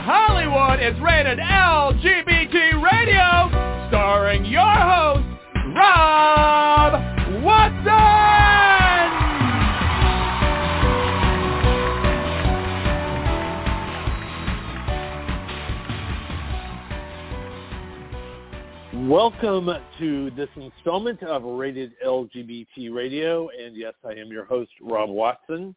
Hollywood is rated LGBT Radio, starring your host, Rob Watson! Welcome to this installment of Rated LGBT Radio, and yes, I am your host, Rob Watson.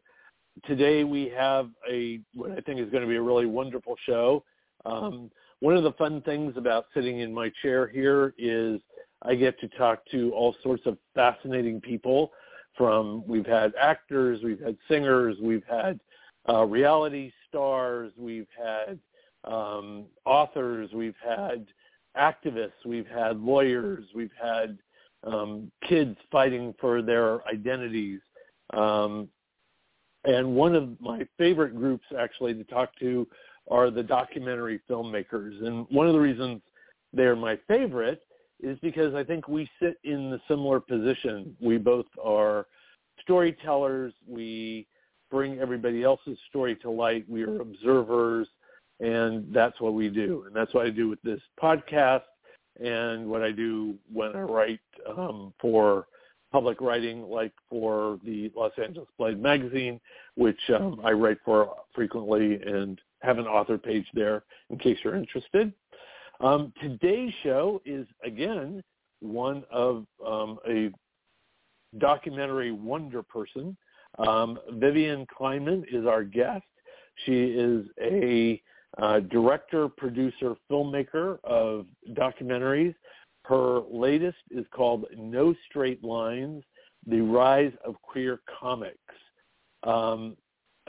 Today we have a what I think is going to be a really wonderful show. Um, one of the fun things about sitting in my chair here is I get to talk to all sorts of fascinating people. From we've had actors, we've had singers, we've had uh, reality stars, we've had um, authors, we've had activists, we've had lawyers, we've had um, kids fighting for their identities. Um, and one of my favorite groups actually to talk to are the documentary filmmakers. And one of the reasons they're my favorite is because I think we sit in the similar position. We both are storytellers. We bring everybody else's story to light. We are observers and that's what we do. And that's what I do with this podcast and what I do when I write um, for public writing, like for the Los Angeles Blade magazine, which um, I write for frequently and have an author page there in case you're interested. Um, today's show is, again, one of um, a documentary wonder person. Um, Vivian Kleinman is our guest. She is a uh, director, producer, filmmaker of documentaries. Her latest is called No Straight Lines, The Rise of Queer Comics. Um,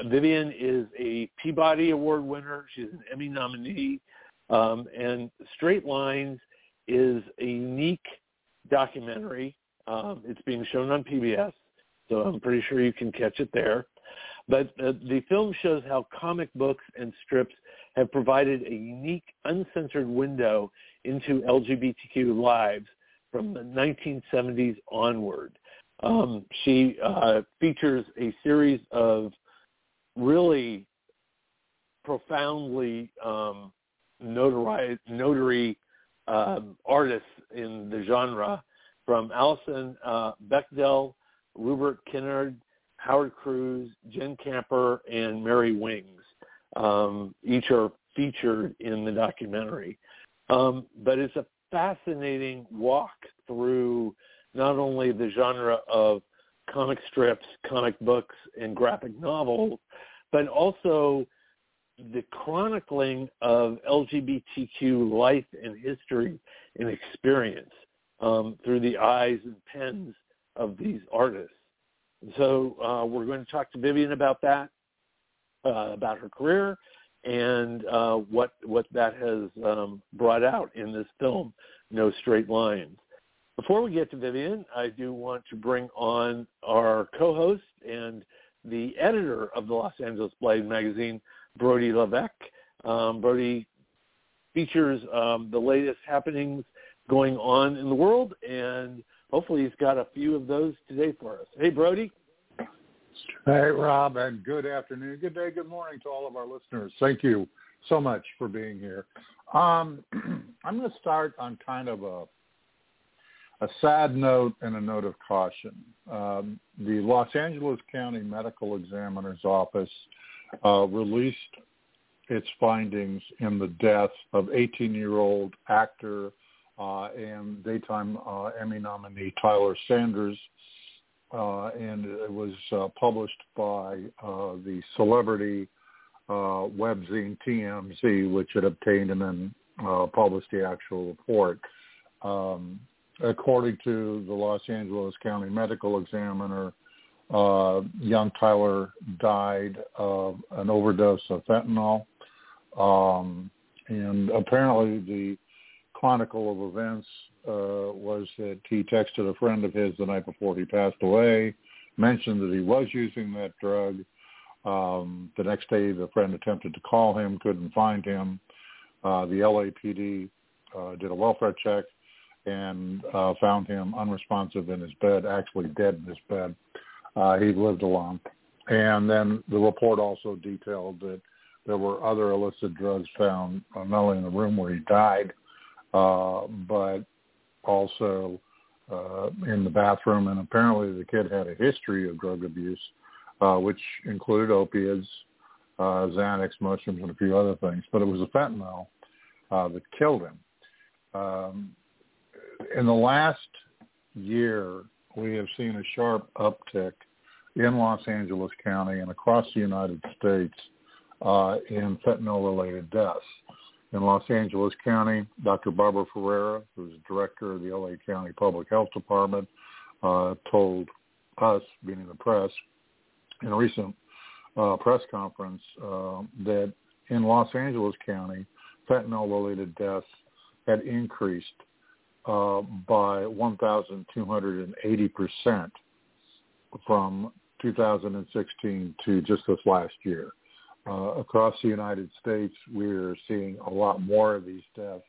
Vivian is a Peabody Award winner. She's an Emmy nominee. Um, and Straight Lines is a unique documentary. Um, it's being shown on PBS, so I'm pretty sure you can catch it there. But uh, the film shows how comic books and strips have provided a unique, uncensored window into LGBTQ lives from the 1970s onward. Um, she uh, features a series of really profoundly um, notary, notary um, artists in the genre, from Alison uh, Bechdel, Rupert Kinnard, Howard Cruse, Jen Camper, and Mary Wings. Um, each are featured in the documentary. Um, but it's a fascinating walk through not only the genre of comic strips, comic books, and graphic novels, but also the chronicling of LGBTQ life and history and experience um, through the eyes and pens of these artists. So uh, we're going to talk to Vivian about that, uh, about her career, and uh, what what that has um, brought out in this film, No Straight Lines. Before we get to Vivian, I do want to bring on our co-host and the editor of the Los Angeles Blade magazine, Brody Levesque. Um, Brody features um, the latest happenings going on in the world, and hopefully he's got a few of those today for us. Hey, Brody. Hey, Rob, and good afternoon, good day, good morning to all of our listeners. Thank you so much for being here. Um, I'm going to start on kind of a a sad note and a note of caution. Um, the Los Angeles County Medical Examiner's Office uh, released its findings in the death of 18-year-old actor uh, and daytime uh, Emmy nominee Tyler Sanders uh, and it was uh, published by uh, the celebrity uh, webzine TMZ, which had obtained and then uh, published the actual report. Um, according to the Los Angeles County Medical Examiner, uh, young Tyler died of an overdose of fentanyl. Um, and apparently the chronicle of events uh, was that he texted a friend of his the night before he passed away, mentioned that he was using that drug. Um, the next day, the friend attempted to call him, couldn't find him. Uh, the LAPD uh, did a welfare check and uh, found him unresponsive in his bed, actually dead in his bed. Uh, he lived alone. And then the report also detailed that there were other illicit drugs found uh, not only in the room where he died, uh, but also uh, in the bathroom. And apparently the kid had a history of drug abuse, uh, which included opiates, uh, Xanax, mushrooms, and a few other things. But it was the fentanyl uh, that killed him. Um, in the last year, we have seen a sharp uptick in Los Angeles County and across the United States uh, in fentanyl-related deaths. In Los Angeles County, Dr. Barbara Ferreira, who's director of the LA County Public Health Department, uh, told us, being in the press, in a recent uh, press conference uh, that in Los Angeles County, fentanyl-related deaths had increased uh, by 1,280 percent from 2016 to just this last year. Uh, across the United States, we're seeing a lot more of these deaths.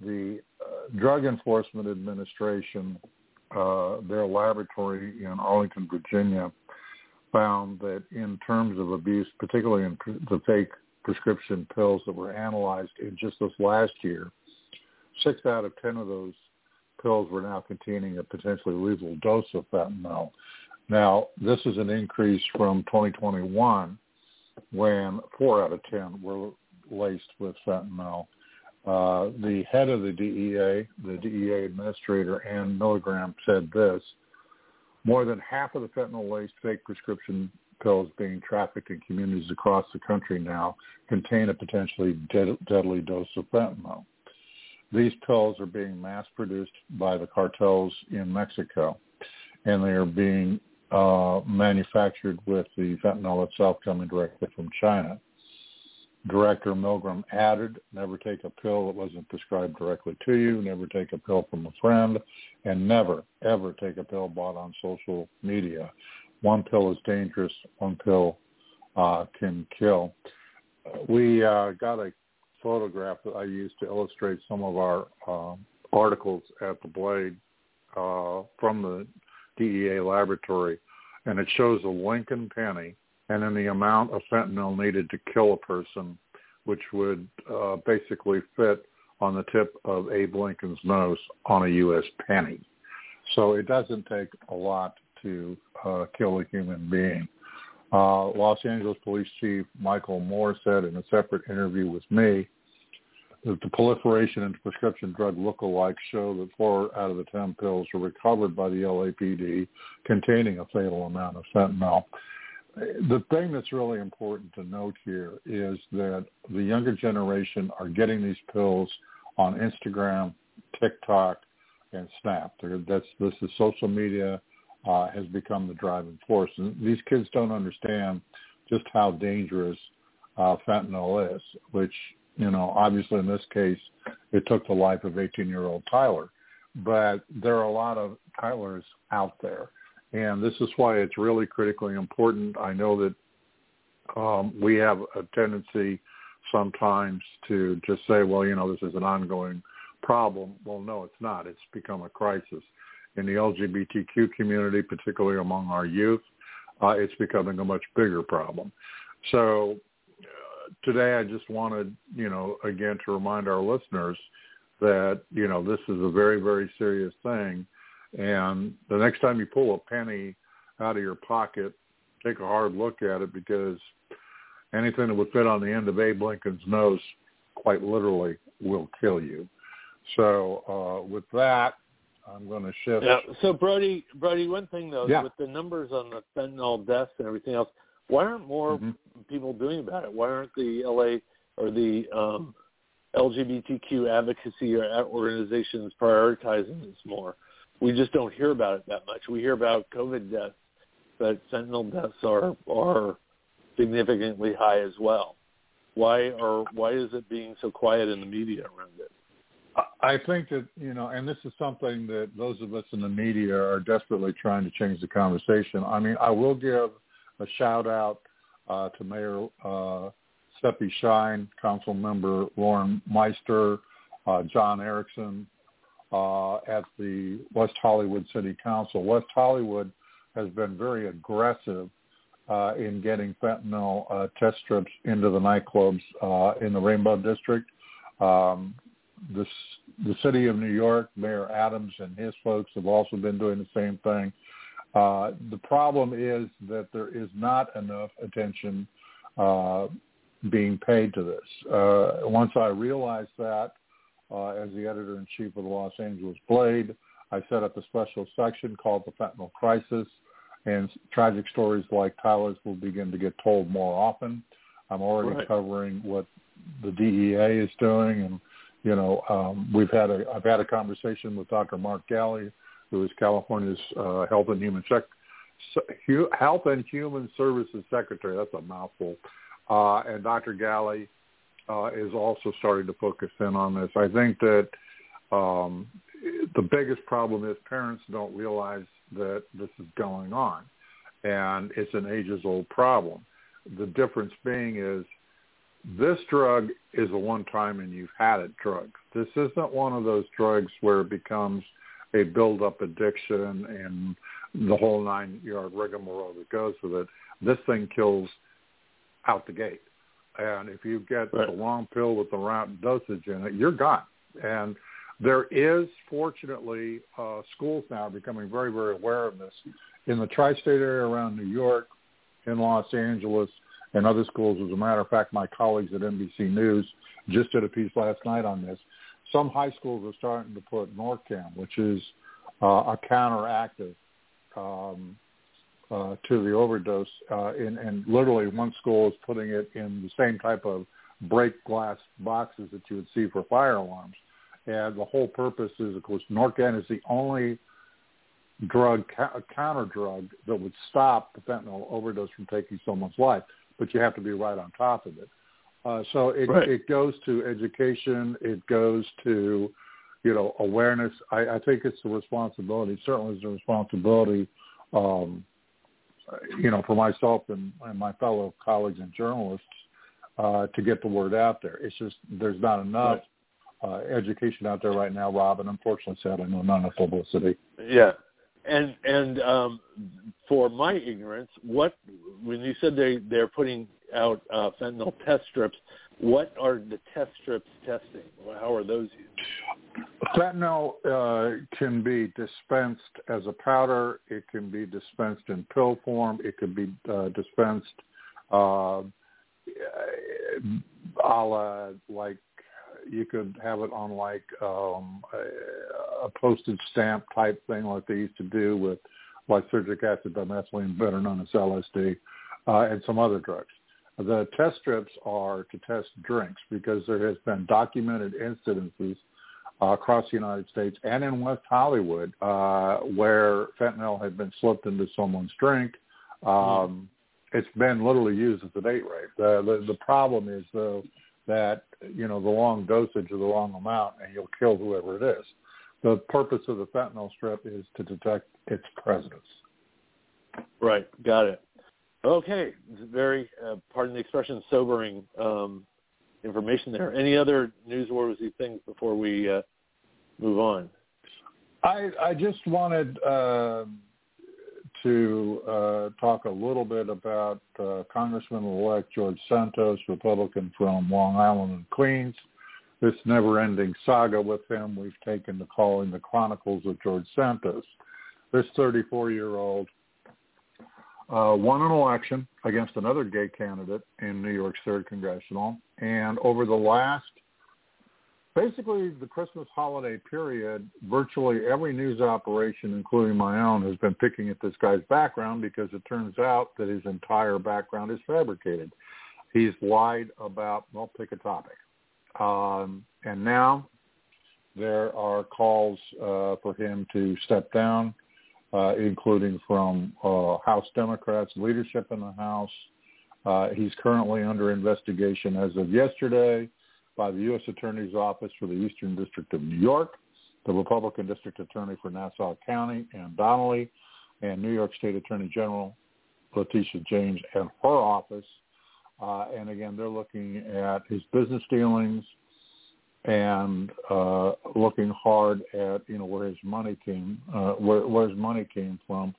The uh, Drug Enforcement Administration, uh, their laboratory in Arlington, Virginia, found that in terms of abuse, particularly in the fake prescription pills that were analyzed in just this last year, six out of ten of those pills were now containing a potentially lethal dose of fentanyl. Now, this is an increase from 2021 when four out of 10 were laced with fentanyl. Uh, the head of the DEA, the DEA administrator, Ann Milgram, said this, more than half of the fentanyl-laced fake prescription pills being trafficked in communities across the country now contain a potentially dead, deadly dose of fentanyl. These pills are being mass-produced by the cartels in Mexico, and they are being uh, manufactured with the fentanyl itself coming directly from China. Director Milgram added, never take a pill that wasn't prescribed directly to you, never take a pill from a friend, and never, ever take a pill bought on social media. One pill is dangerous, one pill uh, can kill. We uh, got a photograph that I used to illustrate some of our uh, articles at the Blade uh, from the DEA laboratory, and it shows a Lincoln penny and then the amount of fentanyl needed to kill a person, which would uh, basically fit on the tip of Abe Lincoln's nose on a U.S. penny. So it doesn't take a lot to uh, kill a human being. Uh, Los Angeles Police Chief Michel Moore said in a separate interview with me that the proliferation into prescription drug lookalikes show that four out of the 10 pills were recovered by the LAPD containing a fatal amount of fentanyl. The thing that's really important to note here is that the younger generation are getting these pills on Instagram, TikTok, and Snap. That's this is social media uh, has become the driving force, and these kids don't understand just how dangerous uh, fentanyl is, which you know, obviously in this case, it took the life of 18-year-old Tyler. But there are a lot of Tylers out there. And this is why it's really critically important. I know that um, we have a tendency sometimes to just say, well, you know, this is an ongoing problem. Well, no, it's not. It's become a crisis. In the LGBTQ community, particularly among our youth, uh, it's becoming a much bigger problem. So today I just wanted, you know, again to remind our listeners that, you know, this is a very, very serious thing. And the next time you pull a penny out of your pocket, take a hard look at it because anything that would fit on the end of Abe Lincoln's nose quite literally will kill you. So uh, with that, I'm going to shift. Yeah. So Brody, Brody, one thing though, yeah. with the numbers on the fentanyl deaths and everything else, why aren't more mm-hmm. People doing about it? Why aren't the LA or the um, LGBTQ advocacy or organizations prioritizing this more? We just don't hear about it that much. We hear about COVID deaths, but fentanyl deaths are are significantly high as well. Why are why is it being so quiet in the media around it? I think that you know, and this is something that those of us in the media are desperately trying to change the conversation. I mean, I will give a shout out uh, to Mayor uh, Sepi Shyne, Council Member Lauren Meister, uh, John Erickson uh, at the West Hollywood City Council. West Hollywood has been very aggressive uh, in getting fentanyl uh, test strips into the nightclubs uh, in the Rainbow District. Um, the, the city of New York, Mayor Adams and his folks have also been doing the same thing. Uh, the problem is that there is not enough attention uh, being paid to this. Uh, once I realized that, uh, as the editor-in-chief of the Los Angeles Blade, I set up a special section called the Fentanyl Crisis, and tragic stories like Tyler's will begin to get told more often. I'm already right. covering what the DEA is doing, and you know, um, we've had a I've had a conversation with Dr. Mark Ghaly, who is California's uh, Health and Human Sec- Health and Human Services Secretary. That's a mouthful. Uh, and Dr. Ghaly uh, is also starting to focus in on this. I think that um, the biggest problem is parents don't realize that this is going on, and it's an ages-old problem. The difference being is this drug is a one-time and you've had it drug. This isn't one of those drugs where it becomes a build-up addiction and the whole nine-yard rigmarole that goes with it. This thing kills out the gate. And if you get right. the long pill with the round dosage in it, you're gone. And there is, fortunately, uh, schools now becoming very, very aware of this. In the tri-state area around New York, in Los Angeles, and other schools. As a matter of fact, my colleagues at NBC News just did a piece last night on this. Some high schools are starting to put Narcan, which is uh, a counteractive um, uh, to the overdose. Uh, in, and literally, one school is putting it in the same type of break glass boxes that you would see for fire alarms. And the whole purpose is, of course, Narcan is the only drug, counter drug that would stop the fentanyl overdose from taking someone's life but you have to be right on top of it. Uh, so it, right. it goes to education. It goes to, you know, awareness. I, I think it's a responsibility. Certainly, it's a responsibility, um, you know, for myself and, and my fellow colleagues and journalists uh, to get the word out there. It's just there's not enough right. uh, education out there right now, Rob, and unfortunately, said I know not enough publicity. Yeah, and and um, for my ignorance, what when you said they they're putting out uh, fentanyl test strips, what are the test strips testing? How are those used? Fentanyl uh, can be dispensed as a powder. It can be dispensed in pill form. It can be uh, dispensed uh, a la like you could have it on like um, a, a postage stamp type thing like they used to do with lysergic acid dimethylene, better known as LSD, uh, and some other drugs. The test strips are to test drinks because there has been documented incidences uh, across the United States and in West Hollywood uh, where fentanyl had been slipped into someone's drink. Um, it's been literally used as a date rape. The, the, the problem is though that you know the wrong dosage or the wrong amount, and you'll kill whoever it is. The purpose of the fentanyl strip is to detect its presence. Right, got it. Okay, very, uh, pardon the expression, sobering um, information there. Any other newsworthy things before we uh, move on? I, I just wanted uh, to talk a little bit about uh, Congressman-elect George Santos, Republican from Long Island and Queens. This never-ending saga with him we've taken to calling the Chronicles of George Santos. This 34-year-old uh, won an election against another gay candidate in New York's 3rd Congressional, and over the last basically the Christmas holiday period, virtually every news operation, including my own, has been picking at this guy's background because it turns out that his entire background is fabricated. He's lied about, well, pick a topic. Um, and now there are calls uh, for him to step down, uh, including from uh, House Democrats, leadership in the House. Uh, he's currently under investigation as of yesterday by the U.S. Attorney's Office for the Eastern District of New York, the Republican District Attorney for Nassau County, Ann Donnelly, and New York State Attorney General Letitia James and her office. Uh, and again, they're looking at his business dealings and uh, looking hard at you know where his money came, uh, where, where his money came from.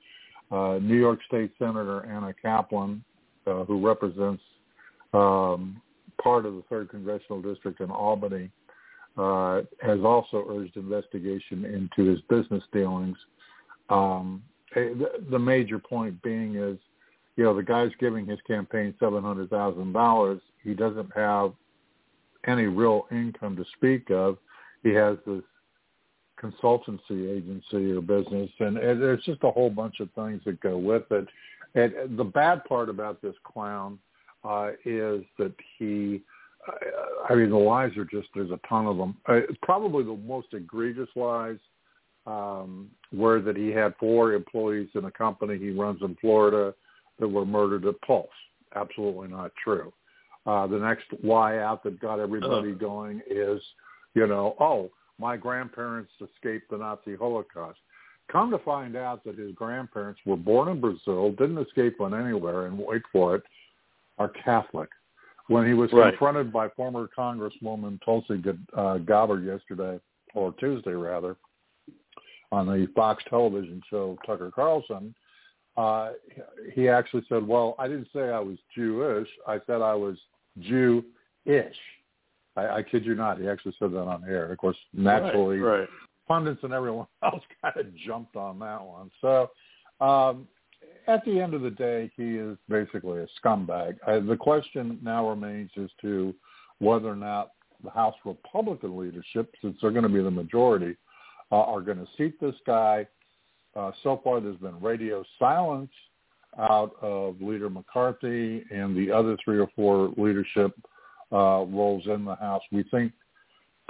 uh, New York State Senator Anna Kaplan, uh, who represents um, part of the third congressional district in Albany, uh, has also urged investigation into his business dealings. Um, the, the major point being is, you know, the guy's giving his campaign seven hundred thousand dollars. He doesn't have any real income to speak of. He has this consultancy agency or business, and, and there's just a whole bunch of things that go with it. And the bad part about this clown uh, is that he, uh, I mean, the lies are just there's a ton of them. Uh, probably the most egregious lies um, were that he had four employees in a company he runs in Florida that were murdered at Pulse. Absolutely not true. Uh, the next why out that got everybody uh-huh. going is, you know, oh, my grandparents escaped the Nazi Holocaust. Come to find out that his grandparents were born in Brazil, didn't escape on anywhere, and wait for it, are Catholic. When he was right. confronted by former Congresswoman Tulsi uh, Gabbard yesterday, or Tuesday rather, on the Fox television show Tucker Carlson, uh, he actually said, well, I didn't say I was Jewish. I said I was Jew-ish. I, I kid you not. He actually said that on air. Of course, naturally, right, right. pundits and everyone else kind of jumped on that one. So um, at the end of the day, he is basically a scumbag. Uh, the question now remains as to whether or not the House Republican leadership, since they're going to be the majority, uh, are going to seat this guy. Uh, so far, there's been radio silence out of Leader McCarthy and the other three or four leadership uh, roles in the House. We think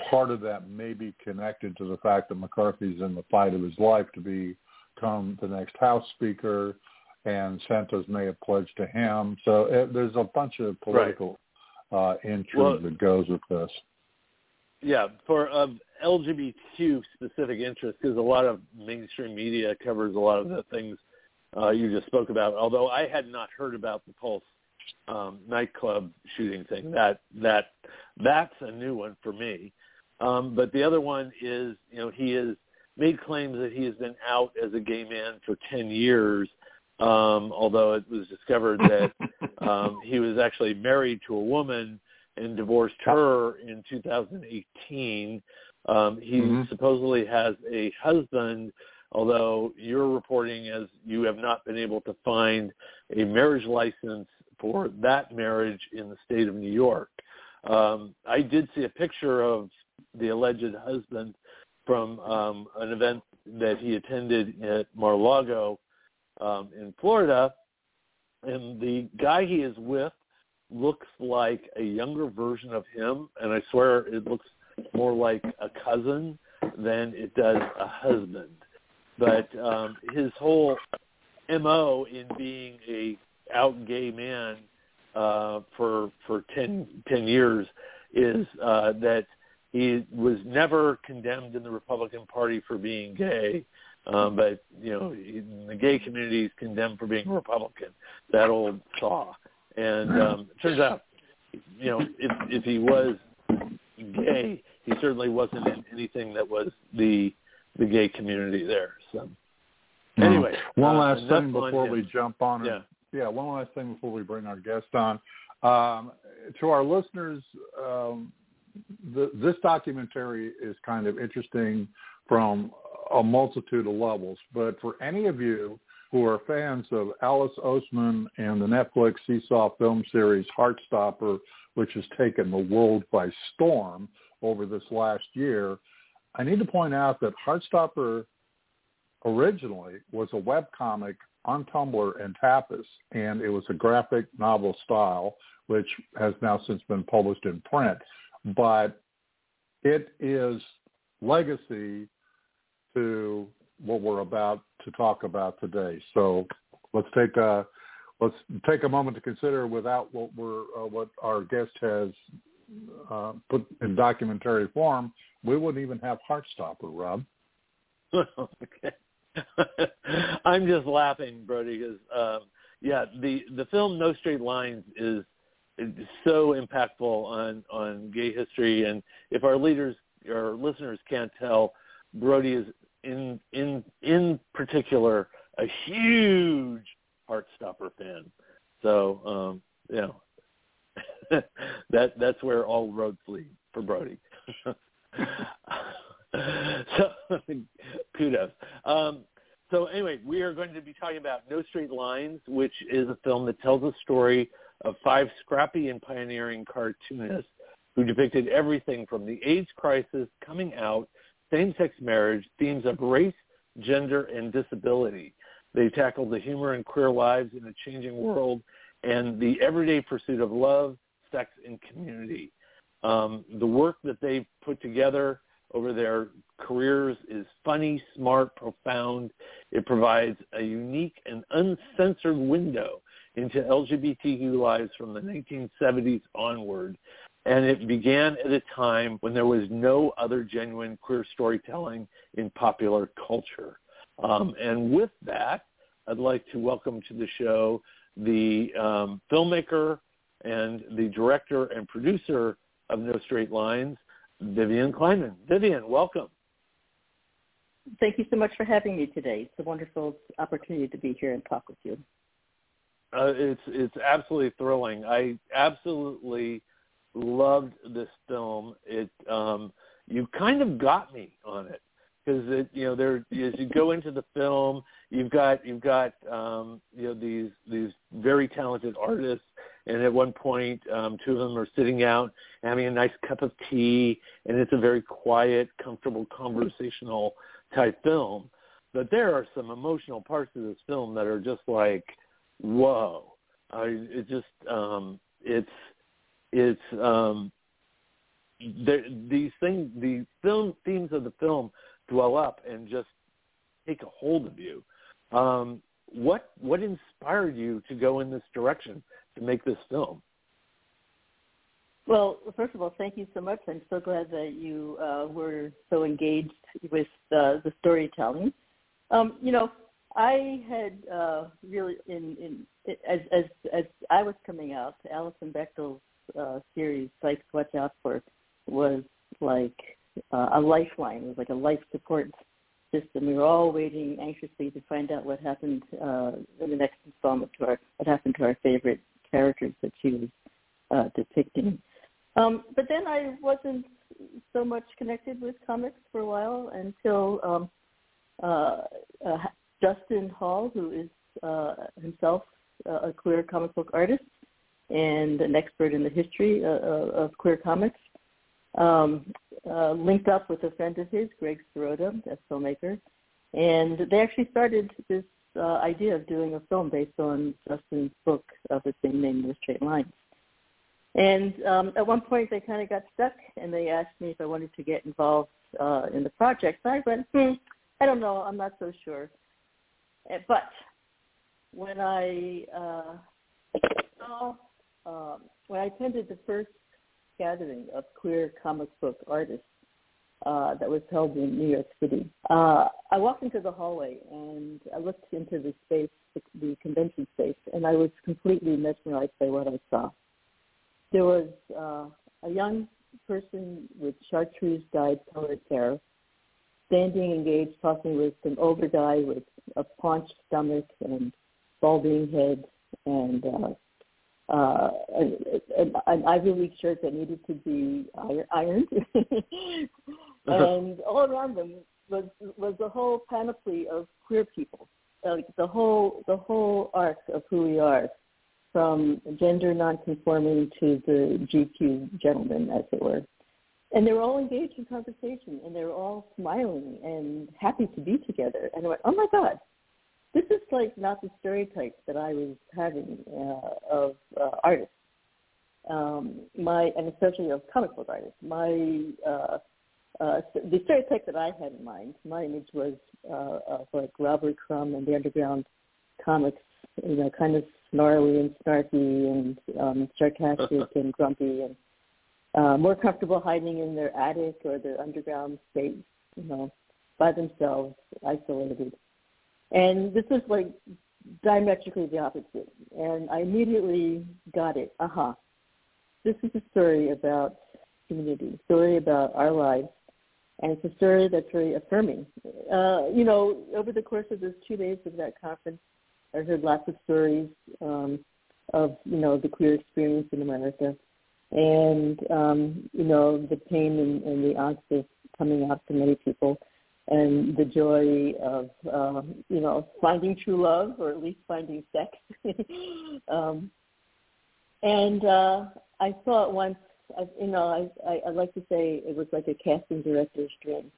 part of that may be connected to the fact that McCarthy's in the fight of his life to become the next House Speaker, and Santos may have pledged to him. So it, uh, there's a bunch of political right. uh, intrigue well, that goes with this. Yeah, for uh, LGBTQ specific interest, because a lot of mainstream media covers a lot of the things uh, you just spoke about. Although I had not heard about the Pulse um, nightclub shooting thing. That that that's a new one for me. Um, but the other one is, you know, he has made claims that he has been out as a gay man for 10 years, um, although it was discovered that um, he was actually married to a woman and divorced her in 2018. Um, he mm-hmm. supposedly has a husband, although you're reporting as you have not been able to find a marriage license for that marriage in the state of New York. Um, I did see a picture of the alleged husband from um, an event that he attended at Mar-a-Lago um, in Florida, and the guy he is with looks like a younger version of him, and I swear it looks more like a cousin than it does a husband. But um, his whole mo in being a out gay man uh, for for 10, 10 years is uh, that he was never condemned in the Republican Party for being gay, um, but you know the gay community is condemned for being a Republican. That old saw, and um, turns out, you know, if if he was gay, he certainly wasn't in anything that was the the gay community there. So anyway, one uh, last thing before we jump on. Yeah yeah, one last thing before we bring our guest on. Um, to our listeners, um, the, this documentary is kind of interesting from a multitude of levels. But for any of you who are fans of Alice Oseman and the Netflix Seesaw film series Heartstopper, which has taken the world by storm over this last year, I need to point out that Heartstopper originally was a web comic on Tumblr and Tapas, and it was a graphic novel style, which has now since been published in print. But it is legacy to what we're about to talk about today. So let's take a let's take a moment to consider without what we're uh, what our guest has uh, put in documentary form, we wouldn't even have Heartstopper, Rob. okay. I'm just laughing, Brody, because um, yeah, the the film No Straight Lines is, is so impactful on on gay history, and if our leaders or listeners can't tell, Brody is in in in particular a huge Heartstopper fan. So um, know that that's where all roads lead for Brody. so kudos. Um, so anyway, we are going to be talking about No Straight Lines, which is a film that tells a story of five scrappy and pioneering cartoonists who depicted everything from the AIDS crisis, coming out, same-sex marriage, themes of race, gender, and disability. They tackled the humor and queer lives in a changing world and the everyday pursuit of love, sex, and community. Um, the work that they've put together over their careers is funny, smart, profound. It provides a unique and uncensored window into LGBTQ lives from the 1970s onward. And it began at a time when there was no other genuine queer storytelling in popular culture. Um, and with that, I'd like to welcome to the show the um, filmmaker and the director and producer of No Straight Lines, Vivian Kleinman. Vivian, welcome. Thank you so much for having me today. It's a wonderful opportunity to be here and talk with you. Uh, it's it's absolutely thrilling. I absolutely loved this film. It um, you kind of got me on it because it you know there as you go into the film you've got you've got um, you know these these very talented artists and at one point um, two of them are sitting out having a nice cup of tea and it's a very quiet comfortable conversational type film. But there are some emotional parts of this film that are just like whoa. I, it just um, it's it's um, there, these things the film themes of the film dwell up and just take a hold of you. Um, what what inspired you to go in this direction to make this film? Well, first of all, thank you so much. I'm so glad that you uh, were so engaged with uh, the storytelling. Um, you know, I had uh, really in, in as as as I was coming out, Alison Bechdel's uh, series "Psych Watch Out For" was like uh, a lifeline. It was like a life support system. We were all waiting anxiously to find out what happened uh, in the next installment to our what happened to our favorite characters that she was uh, depicting. Um, but then I wasn't so much connected with comics for a while until um, uh, uh, Justin Hall, who is uh, himself a queer comic book artist and an expert in the history uh, uh of queer comics, um, uh, linked up with a friend of his, Greg Sirota, a filmmaker, and they actually started this uh, idea of doing a film based on Justin's book of the same name, The Straight Lines. And um, at one point, they kind of got stuck, and they asked me if I wanted to get involved uh, in the project. And I went, hmm, I don't know, I'm not so sure. Eh, but when I uh, saw, um, when I attended the first gathering of queer comic book artists uh, that was held in New York City. Uh, I walked into the hallway and I looked into the space, the, convention space, and I was completely mesmerized by what I saw. There was uh, a young person with chartreuse dyed colored hair, standing engaged, talking with an older guy with a paunched stomach and balding head and uh, uh, an, an Ivy shirt that needed to be ironed, and all around them was was the whole panoply of queer people, like the whole the whole arc of who we are, from gender nonconforming to the GQ gentleman, as it were. And they were all engaged in conversation, and they were all smiling and happy to be together. And I went, "Oh my God, this is like not the stereotypes that I was having uh, of uh, artists. Um, my and especially of comic book artists. My uh, uh, the stereotype that I had in mind, my image was uh, of like Robert Crumb and the underground comics, you know, kind of snarly and snarky and um, sarcastic and grumpy and uh, more comfortable hiding in their attic or their underground space, you know, by themselves, isolated. And this is like diametrically the opposite. And I immediately got it. Aha. Uh-huh. This is a story about community, story about our lives, and it's a story that's very affirming. Uh, you know, over the course of those two days of that conference, I heard lots of stories um, of you know the queer experience in America, and um, you know the pain and, and the angst of coming out to many people, and the joy of uh, you know finding true love or at least finding sex. um, and uh, I saw it once. I, you know, I, I I like to say it was like a casting director's dream.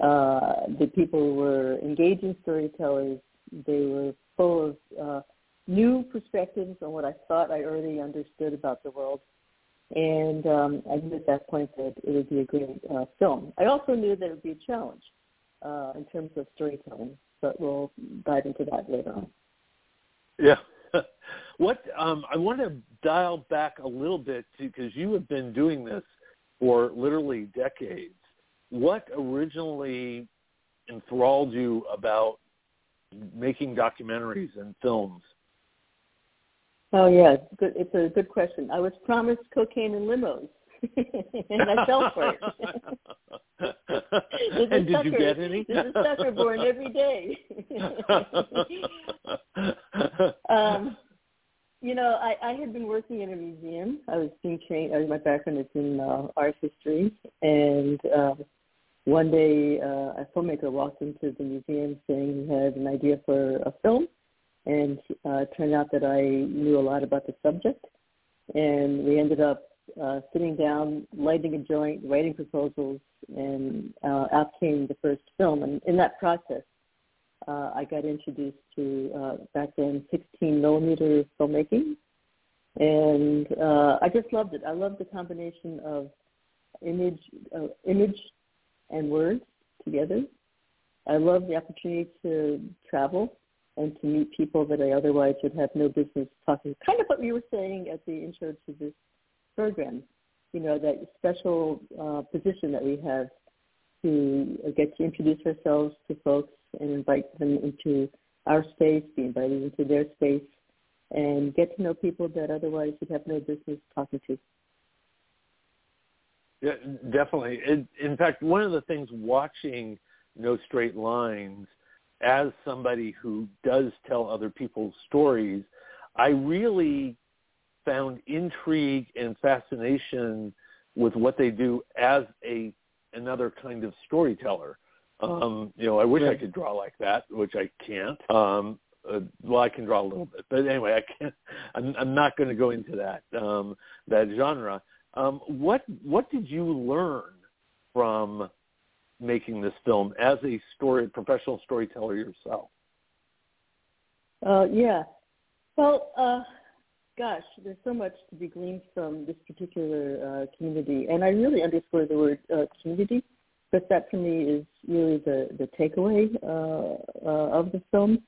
Uh, the people were engaging storytellers. They were full of uh, new perspectives on what I thought I already understood about the world. And um, I knew at that point that it would be a great uh, film. I also knew that it would be a challenge uh, in terms of storytelling, but we'll dive into that later on. Yeah. what um, I want to dial back a little bit because you have been doing this for literally decades. What originally enthralled you about making documentaries and films? Oh yeah. It's a good question. I was promised cocaine and limos, and I fell for it. and did sucker, you get any? There's a sucker born every day. um, you know, I, I had been working in a museum. I was being trained. Uh, my background is in uh, art history, and um, one day uh, a filmmaker walked into the museum saying he had an idea for a film, and uh, it turned out that I knew a lot about the subject, and we ended up uh, sitting down, lighting a joint, writing proposals, and uh, out came the first film. And in that process, uh, I got introduced to uh, back then 16 millimeter filmmaking, and uh, I just loved it. I loved the combination of image, uh, image and words together. I love the opportunity to travel and to meet people that I otherwise would have no business talking. Kind of what you were saying at the intro to this program. You know, that special uh, position that we have to get to introduce ourselves to folks and invite them into our space, be invited into their space, and get to know people that otherwise would have no business talking to. Yeah, definitely. In, in fact, one of the things watching No Straight Lines as somebody who does tell other people's stories, I really found intrigue and fascination with what they do as a another kind of storyteller. Um, you know, I wish I could draw like that, which I can't. Um, uh, well, I can draw a little bit, but anyway, I can't. I'm, I'm not going to go into that um, that genre. Um, what what did you learn from making this film as a story professional storyteller yourself? Uh, yeah. Well, uh, gosh, there's so much to be gleaned from this particular uh, community, and I really underscore the word uh, community because that for me is really the the takeaway uh, uh, of the film.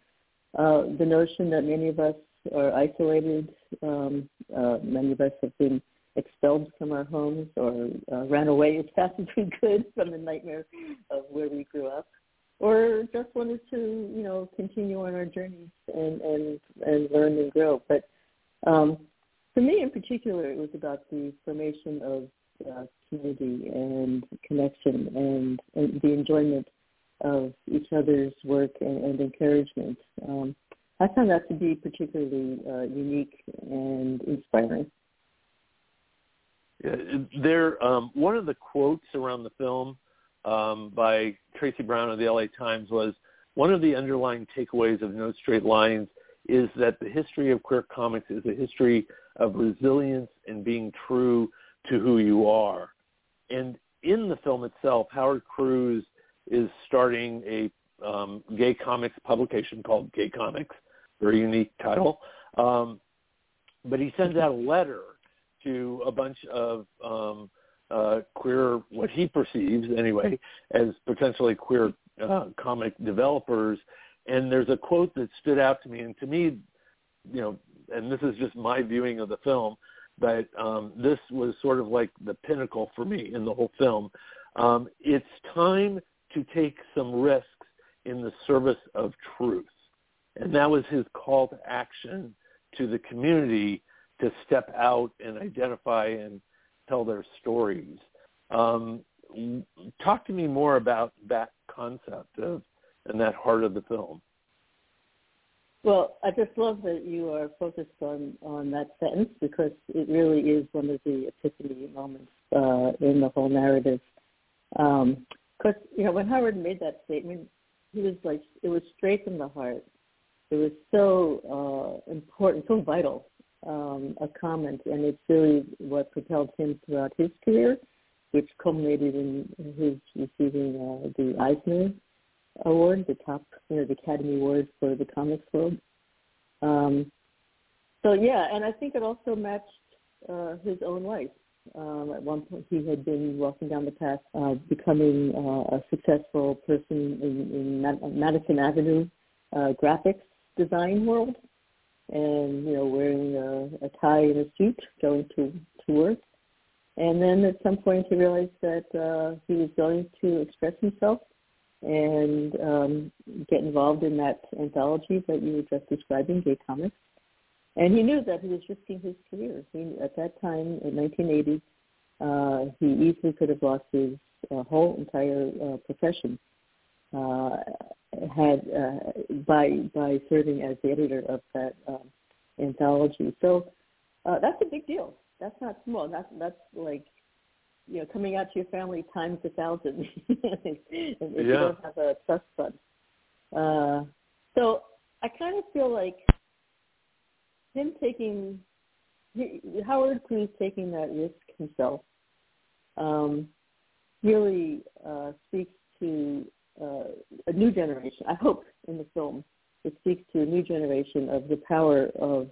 Uh, the notion that many of us are isolated, um, uh, many of us have been expelled from our homes or ran away as fast as we could from the nightmare of where we grew up, or just wanted to, you know, continue on our journeys and and and learn and grow. But um, for me, in particular, it was about the formation of uh, community and connection and, and, the enjoyment of each other's work and, and encouragement. Um, I found that to be particularly uh, unique and inspiring. There, um, one of the quotes around the film um, by Tracy Brown of the LA Times was, one of the underlying takeaways of No Straight Lines is that the history of queer comics is a history of resilience and being true to who you are. And in the film itself, Howard Cruse is starting a um, gay comics publication called Gay Comics, very unique title. Um, but he sends out a letter to a bunch of um, uh, queer, what he perceives anyway, as potentially queer uh, comic developers. And there's a quote that stood out to me, and to me, you know, and this is just my viewing of the film, but um, this was sort of like the pinnacle for me in the whole film. Um, it's time to take some risks in the service of truth. And that was his call to action to the community to step out and identify and tell their stories. Um, talk to me more about that concept of and that heart of the film. Well, I just love that you are focused on on that sentence because it really is one of the epiphany moments uh, in the whole narrative. Because um, you know, when Howard made that statement, he was like, it was straight from the heart. It was so uh, important, so vital um, a comment, and it's really what propelled him throughout his career, which culminated in his receiving uh, the Eisner Award, the top, you know, the Academy Award for the comics world. Um, so yeah, and I think it also matched uh, his own life. Um, at one point, he had been walking down the path of becoming uh, a successful person in, in Madison Avenue uh, graphics design world, and you know, wearing a, a tie and a suit, going to to work. And then at some point, he realized that uh, he was going to express himself and um, get involved in that anthology that you were just describing, Gay Comics. And he knew that he was risking his career. He, at that time, in 1980, uh, he easily could have lost his uh, whole entire uh, profession uh, had uh, by by serving as the editor of that um, anthology. So uh, that's a big deal. That's not small. That's that's like you know, coming out to your family times a thousand if yeah. you don't have a trust fund. Uh, so I kind of feel like him taking Howard Cruse taking that risk himself um, really uh, speaks to uh, a new generation. I hope in the film it speaks to a new generation of the power of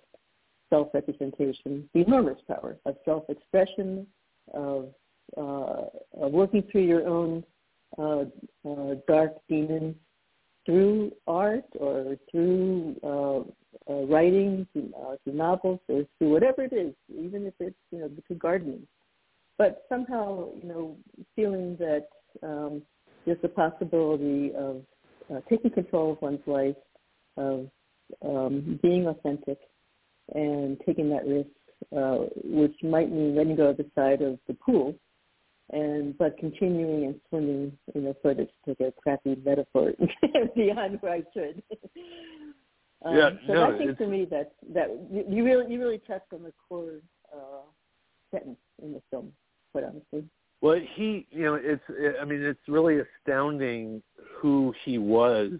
self-representation, the enormous power of self-expression, of working through your own uh, uh, dark demons through art or through uh, uh, writing, through, uh, through novels, or through whatever it is, even if it's you know through gardening. But somehow, you know, feeling that um, there's a possibility of uh, taking control of one's life, of um, being authentic, and taking that risk, uh, which might mean letting go of the side of the pool and but continuing and swimming, you know, further to take a crappy metaphor beyond where I should. um, yeah, so no, I think for me that that you really you really touched on the core uh, sentence in the film, quite honestly. Well, he, you know, it's, I mean, it's really astounding who he was.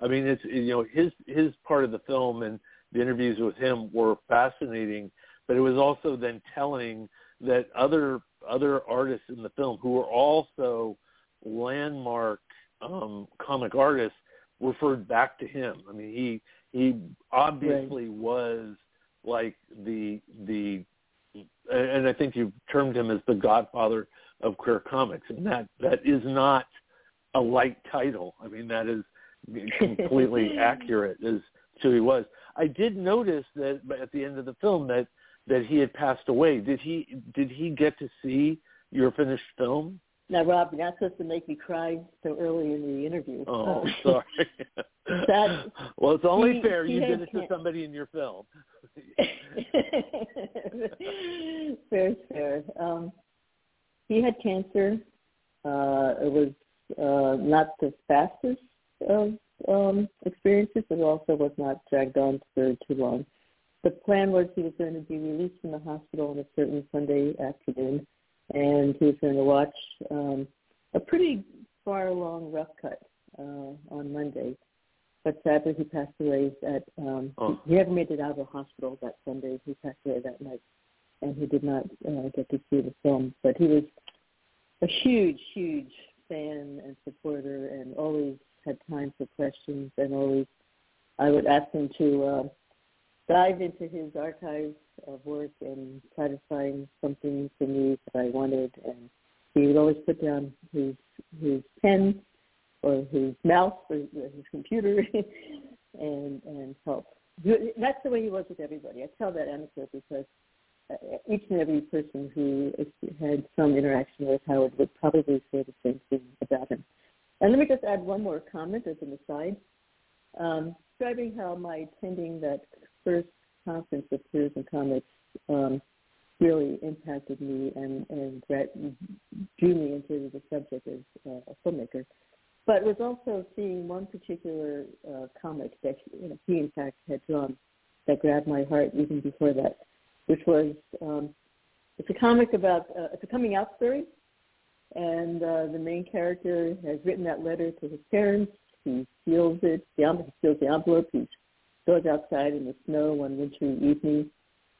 I mean, it's, you know, his his part of the film and the interviews with him were fascinating, but it was also then telling that other other artists in the film who were also landmark um, comic artists referred back to him. I mean, he he obviously right. was like the the and I think you've termed him as the godfather of queer comics, and that that is not a light title. I mean, that is completely accurate as to who he was. I did notice that at the end of the film that that he had passed away. Did he did he get to see your finished film? Now, Rob, you're not supposed to make me cry so early in the interview. Oh, sorry. that, well, it's only he, fair he you did it to somebody in your film. fair, fair. Um, he had cancer. Uh, it was uh, not the fastest of um, experiences, but also was not dragged on for too long the plan was he was going to be released from the hospital on a certain Sunday afternoon, and he was going to watch um, a pretty far along rough cut uh, on Monday. But sadly, he passed away at. Um, oh. he, he never made it out of the hospital that Sunday. He passed away that night, and he did not uh, get to see the film. But he was a huge, huge fan and supporter, and always had time for questions, and always I would ask him to. Uh, dive into his archives of work and try to find something for me that I wanted. And he would always put down his his pen or his mouse or his computer and and help. That's the way he was with everybody. I tell that anecdote because uh, each and every person who had some interaction with Howard would probably say the same thing about him. And let me just add one more comment as an aside. Um, describing how my attending that first conference of Queers and Comics, um, really impacted me and and drew me into the subject as uh, a filmmaker. But was also seeing one particular uh, comic that you know, he in fact had drawn that grabbed my heart even before that, which was um, it's a comic about uh, it's a coming out story, and uh, the main character has written that letter to his parents. He seals it, he seals the envelope. He goes outside in the snow one wintry evening.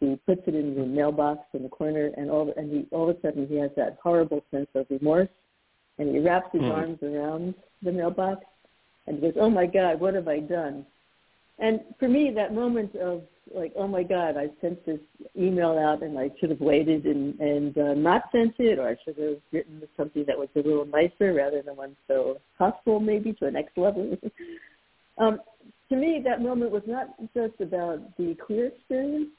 He puts it in the mailbox in the corner, and all and he all of a sudden he has that horrible sense of remorse, and he wraps his mm. arms around the mailbox, and goes, "Oh my God, what have I done?" And for me, that moment of like, oh my God, I sent this email out and I should have waited and, and uh, not sent it, or I should have written something that was a little nicer rather than one so hostile maybe to an ex-lover. um, to me, that moment was not just about the queer experience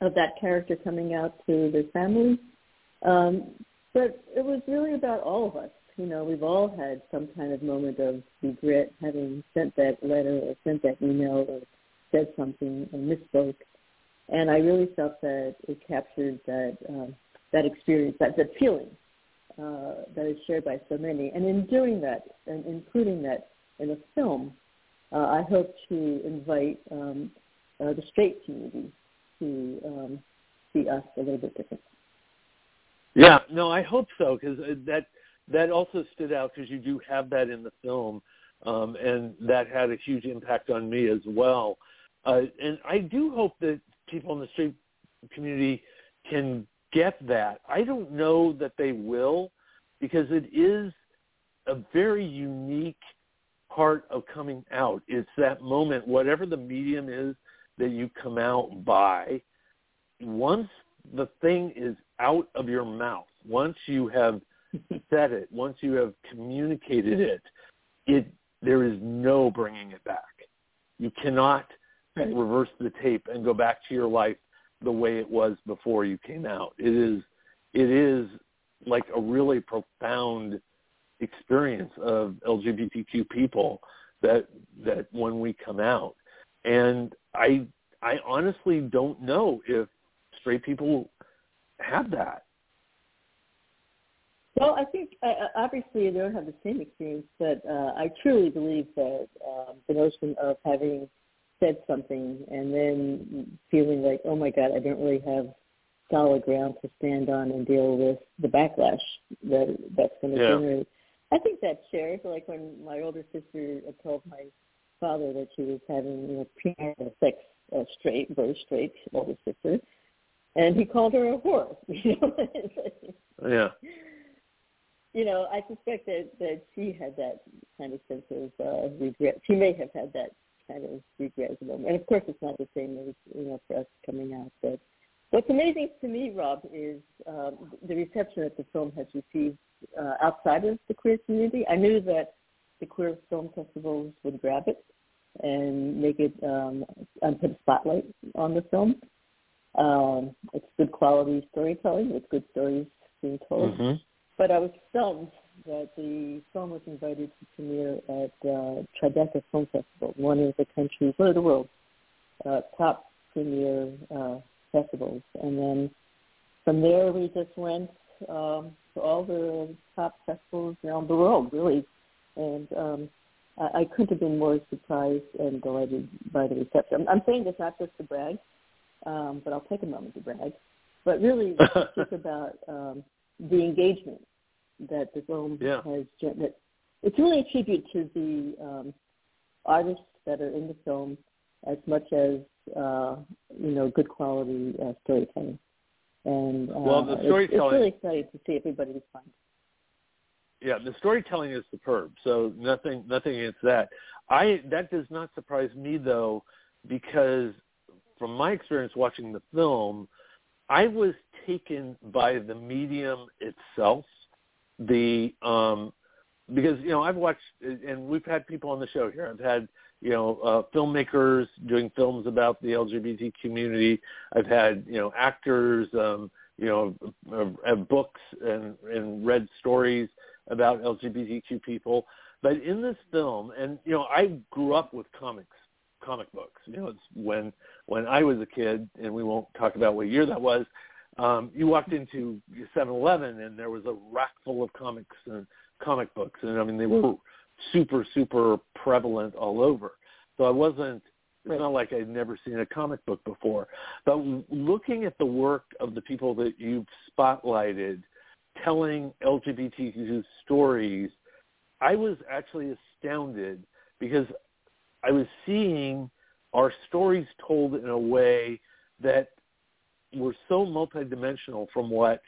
of that character coming out to their family, um, but it was really about all of us you know, we've all had some kind of moment of regret having sent that letter or sent that email or said something and misspoke. And I really felt that it captured that uh, that experience, that that feeling uh, that is shared by so many. And in doing that and including that in a film, uh, I hope to invite um, uh, the straight community to um, see us a little bit different. Yeah, no, I hope so because uh, that that also stood out because you do have that in the film, um, and that had a huge impact on me as well. Uh, and I do hope that people in the straight community can get that. I don't know that they will because it is a very unique part of coming out. It's that moment, whatever the medium is that you come out by, once the thing is out of your mouth, once you have said it, once you have communicated it, it there is no bringing it back. You cannot reverse the tape and go back to your life the way it was before you came out. It is it is like a really profound experience of LGBTQ people that that when we come out. And I I honestly don't know if straight people have that. Well, I think uh, uh, obviously they don't have the same experience, but uh, I truly believe that um, the notion of having said something and then feeling like, oh my God, I don't really have solid ground to stand on and deal with the backlash that that's going to yeah. generate. I think that's shared. Like when my older sister told my father that she was having, you know, premarital sex, uh, straight, very straight older sister, and he called her a whore. You know? yeah you know, I suspect that that she had that kind of sense of uh, regret. She may have had that kind of regret well. And of course, it's not the same as you know for us coming out. But what's amazing to me, Rob, is um, the reception that the film has received uh, outside of the queer community. I knew that the queer film festivals would grab it and make it um, and put a spotlight on the film. Um, it's good quality storytelling with good stories being told. Mm-hmm but I was stunned that the film was invited to premiere at uh, Tribeca Film Festival, one of the country's, one of the world's uh, top premiere uh, festivals. And then from there, we just went um, to all the top festivals around the world, really. And um, I, I couldn't have been more surprised and delighted by the reception. I'm, I'm saying this not just to brag, um, but I'll take a moment to brag. But really, it's just about um, the engagement that the film yeah. has. That it's really a tribute to the um, artists that are in the film, as much as uh, you know, good quality uh, storytelling. And uh, well, the storytelling. It's, it's really exciting to see everybody respond. Yeah, the storytelling is superb. So nothing, nothing against that. I that does not surprise me though, because from my experience watching the film, I was taken by the medium itself. The um, because you know I've watched and we've had people on the show here. I've had you know uh, filmmakers doing films about the LGBT community. I've had you know actors, um, you know, have books and and read stories about LGBTQ people. But in this film, and you know, I grew up with comics comic books. You know, it's when when I was a kid, and we won't talk about what year that was. um, you walked into 7-Eleven and there was a rack full of comics and comic books, and I mean they were super super prevalent all over. So I wasn't. It's not like I'd never seen a comic book before. But looking at the work of the people that you've spotlighted, telling LGBTQ stories, I was actually astounded because I was seeing our stories told in a way that were so multidimensional from what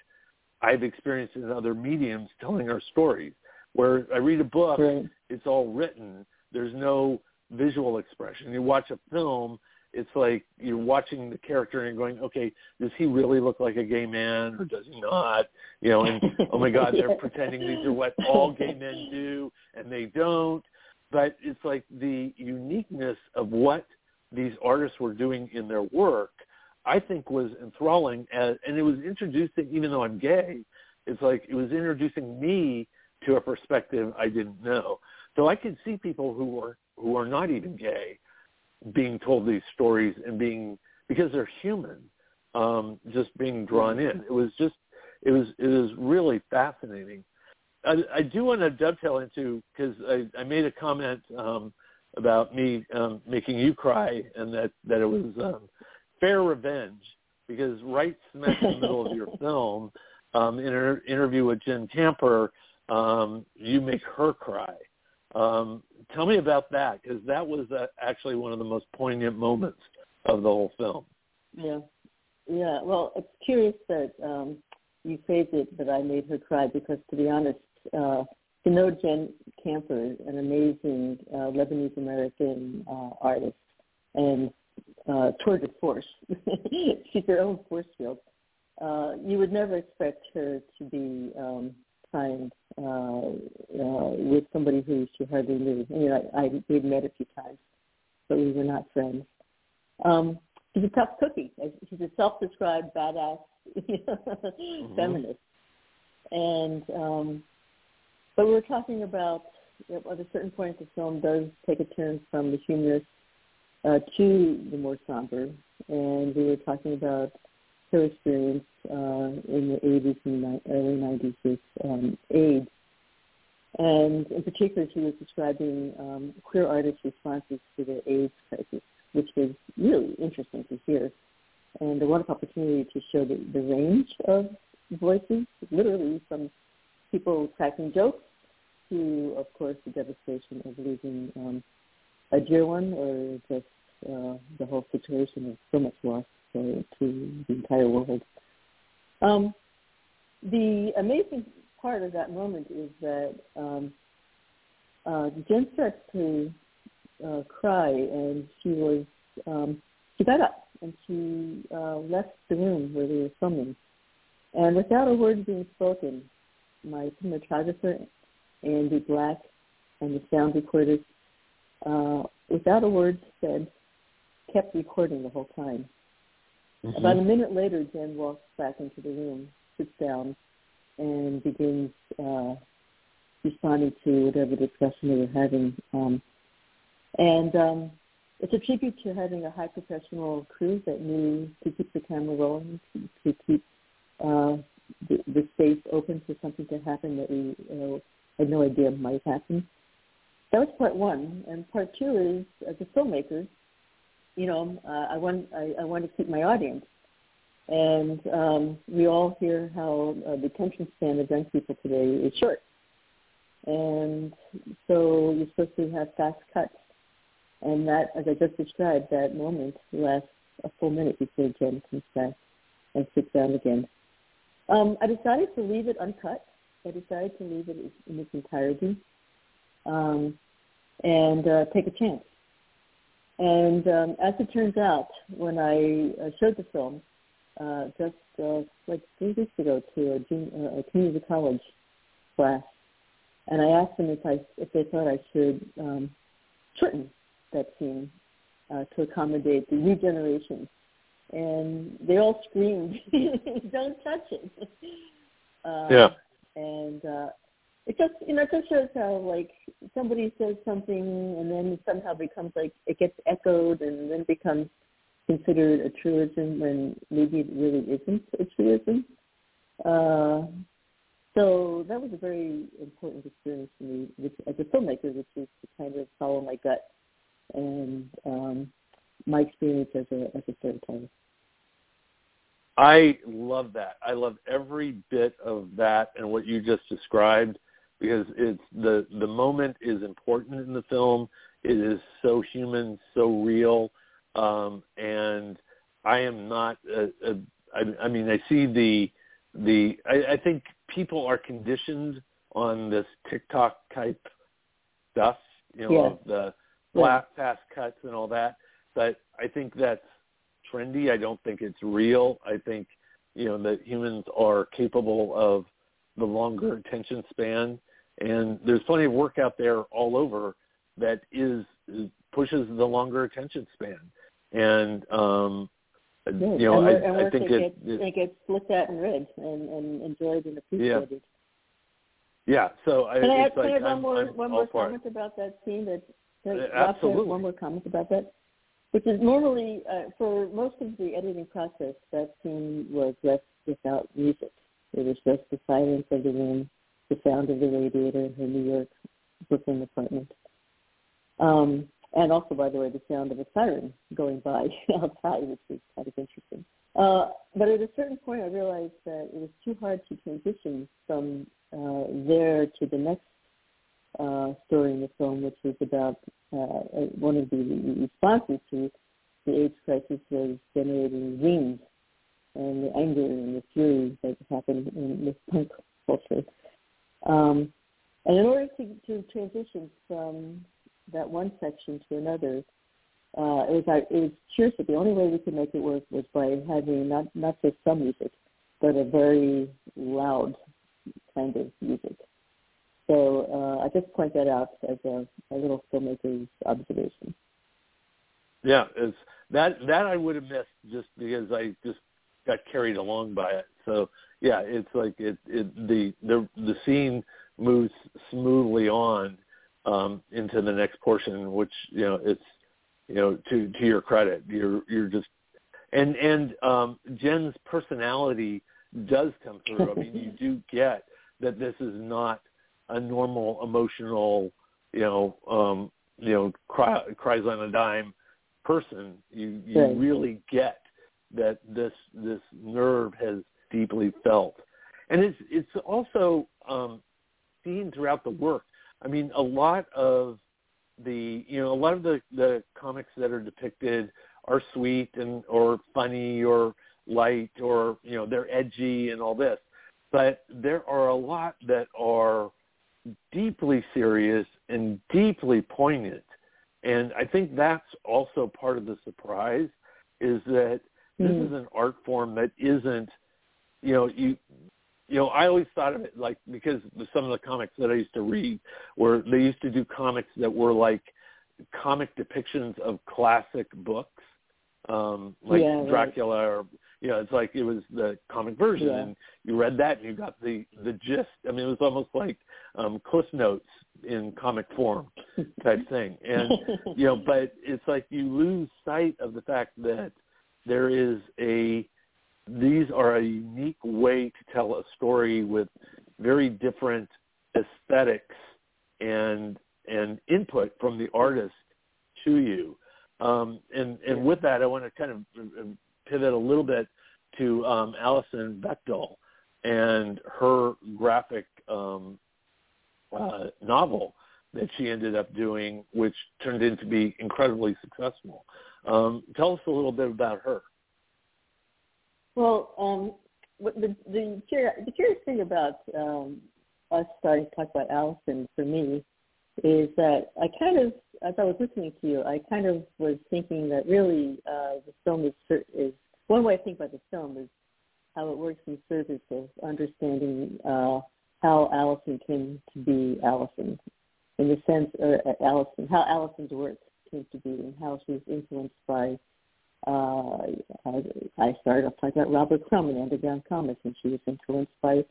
I've experienced in other mediums telling our stories. Where I read a book, right. It's all written. There's no visual expression. You watch a film, it's like you're watching the character and going, okay, does he really look like a gay man or does he not? You know, and oh my God, they're pretending these are what all gay men do, and they don't. But it's like the uniqueness of what these artists were doing in their work, I think was enthralling, as, and it was introducing, even though I'm gay, it's like it was introducing me to a perspective I didn't know. So I could see people who were who are not even gay being told these stories and being because they're human, um, just being drawn in. It was just it was it was really fascinating. I, I do want to dovetail into because I, I made a comment um, about me um, making you cry and that that it was um, fair revenge because right smack in the middle of your film, um, in an interview with Jen Camper, um, you make her cry. Um, tell me about that because that was uh, actually one of the most poignant moments of the whole film. Yeah, yeah. Well, it's curious that um, you phrased it that I made her cry because, to be honest, uh, to know Jen Camper, an amazing uh, Lebanese American uh, artist, and uh, tour de force. She's her own force field. Uh, you would never expect her to be um, kind uh, uh, with somebody who she hardly knew. I mean, I, I we'd met a few times, but we were not friends. Um, she's a tough cookie. She's a self-described badass mm-hmm. feminist, and um, but we were talking about at a certain point the film does take a turn from the humorous uh, to the more somber, and we were talking about her experience uh, in the 80s and early 90s with um, AIDS. And in particular, she was describing um, queer artists' responses to the AIDS crisis, which was really interesting to hear. And a wonderful opportunity to show the, the range of voices, literally from people cracking jokes to, of course, the devastation of losing um, a dear one or just uh, the whole situation of so much loss to, to the entire world. Um, the amazing part of that moment is that um, uh, Jen starts to uh, cry, and she was um, she got up and she uh, left the room where they were filming, and without a word being spoken, my cinematographer Andy Black and the sound recorders, uh, without a word said, kept recording the whole time. Mm-hmm. About a minute later, Jen walks back into the room, sits down, and begins uh, responding to whatever discussion they were having. Um, and um, it's a tribute to having a high professional crew that knew to keep the camera rolling, to, to keep uh, the, the space open for something to happen that we uh, had no idea might happen. That was part one, and part two is as a filmmaker, you know, uh, I want I, I want to keep my audience. And um, we all hear how uh, the attention span of young people today is short. And so you're supposed to have fast cuts. And that, as I just described, that moment lasts a full minute before Jen comes back and sits down again. Um, I decided to leave it uncut. I decided to leave it in its entirety um, and uh, take a chance. And um, as it turns out, when I uh, showed the film uh, just uh, like three weeks ago to a, junior, a community college class, and I asked them if I if they thought I should um, shorten that scene uh, to accommodate the new generation, and they all screamed, "Don't touch it!" Uh, yeah. And uh, it just you know it just shows how like somebody says something and then somehow becomes like it gets echoed and then becomes considered a truism when maybe it really isn't a truism. Uh, so that was a very important experience for me which, as a filmmaker, which is to kind of follow my gut and um, my experience as a as a storyteller. I love that. I love every bit of that and what you just described because it's the the moment is important in the film. It is so human, so real, um, and I am not. A, a, I, I mean, I see the the. I, I think people are conditioned on this TikTok type stuff, you know, yeah. the flat, fast cuts and all that. But I think that's trendy. I don't think it's real. I think you know that humans are capable of the longer attention span, and there's plenty of work out there all over that is pushes the longer attention span. And um, you know, and I, I think it, it, it, gets looked at and read and, and enjoyed and appreciated. Yeah. yeah so I, can I like can I add one more I'm one more comment it. about that scene? That, that Uh, absolutely. One more comment about that, which is normally uh, for most of the editing process, that scene was left without music. It was just the silence of the room, the sound of the radiator in her New York Brooklyn apartment. Um, and also, by the way, the sound of a siren going by outside, which was kind of interesting. Uh, but at a certain point, I realized that it was too hard to transition from uh, there to the next uh, story in the film, which was about uh, one of the responses to the AIDS crisis was generating zines and the anger and the fury that happened in this punk culture. Um, and in order to, to transition from that one section to another, uh, it was it was curious that the only way we could make it work was by having not not just some music, but a very loud kind of music. So uh, I just point that out as a, a little filmmaker's observation. Yeah, it's that that I would have missed just because I just got carried along by it. So yeah, it's like it, it the the the scene moves smoothly on um, into the next portion, which you know it's you know to to your credit, you're you're just and and um, Jen's personality does come through. I mean, you do get that this is not a normal emotional, you know, um, you know, cry, cries on a dime person. You you Right. really get that this this nerve has deeply felt, and it's it's also um, seen throughout the work. I mean, a lot of the you know a lot of the the comics that are depicted are sweet and or funny or light or you know they're edgy and all this, but there are a lot that are deeply serious and deeply poignant. And I think that's also part of the surprise is that this Mm. is an art form that isn't, you know, you, you know, I always thought of it like because some of the comics that I used to read were they used to do comics that were like comic depictions of classic books, um, like Yeah, right. Dracula or you know, it's like it was the comic version, Yeah. and you read that and you got the the gist. I mean, it was almost like um, Cliff Notes in comic form type thing, and you know, but it's like you lose sight of the fact that there is a these are a unique way to tell a story with very different aesthetics and and input from the artist to you. Um, and and with that, I want to kind of uh, pivot a little bit to um, Alison Bechdel and her graphic um, uh, novel that she ended up doing, which turned into to be incredibly successful. Um, tell us a little bit about her. Well, um, the the, the curious thing about um, us starting to talk about Alison for me is that I kind of, as I was listening to you, I kind of was thinking that really uh, the film is is one way I think about the film is how it works in service of understanding uh, how Alison came to be Alison, in the sense, or uh, Alison, how Alison's work came to be, and how she was influenced by uh, I started off talking about Robert Crumb and Underground Comics, and she was influenced by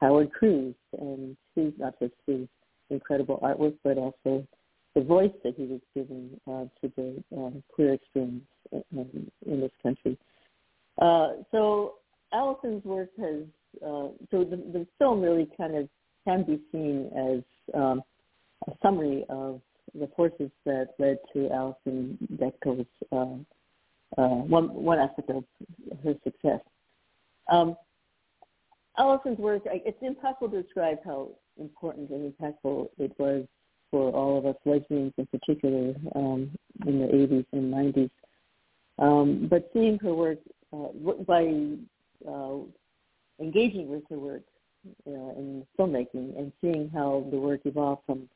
Howard Cruse and his, not just his incredible artwork, but also the voice that he was giving uh, to the um, queer experience in, in this country. Uh, so Alison's work has uh, so the, the film really kind of can be seen as um, a summary of the forces that led to Alison Bechdel's uh, uh, one one aspect of her success. Um, Alison's work, it's impossible to describe how important and impactful it was for all of us lesbians in particular um, in the 80s and 90s. Um, but seeing her work uh, by uh, engaging with her work uh, in filmmaking and seeing how the work evolved from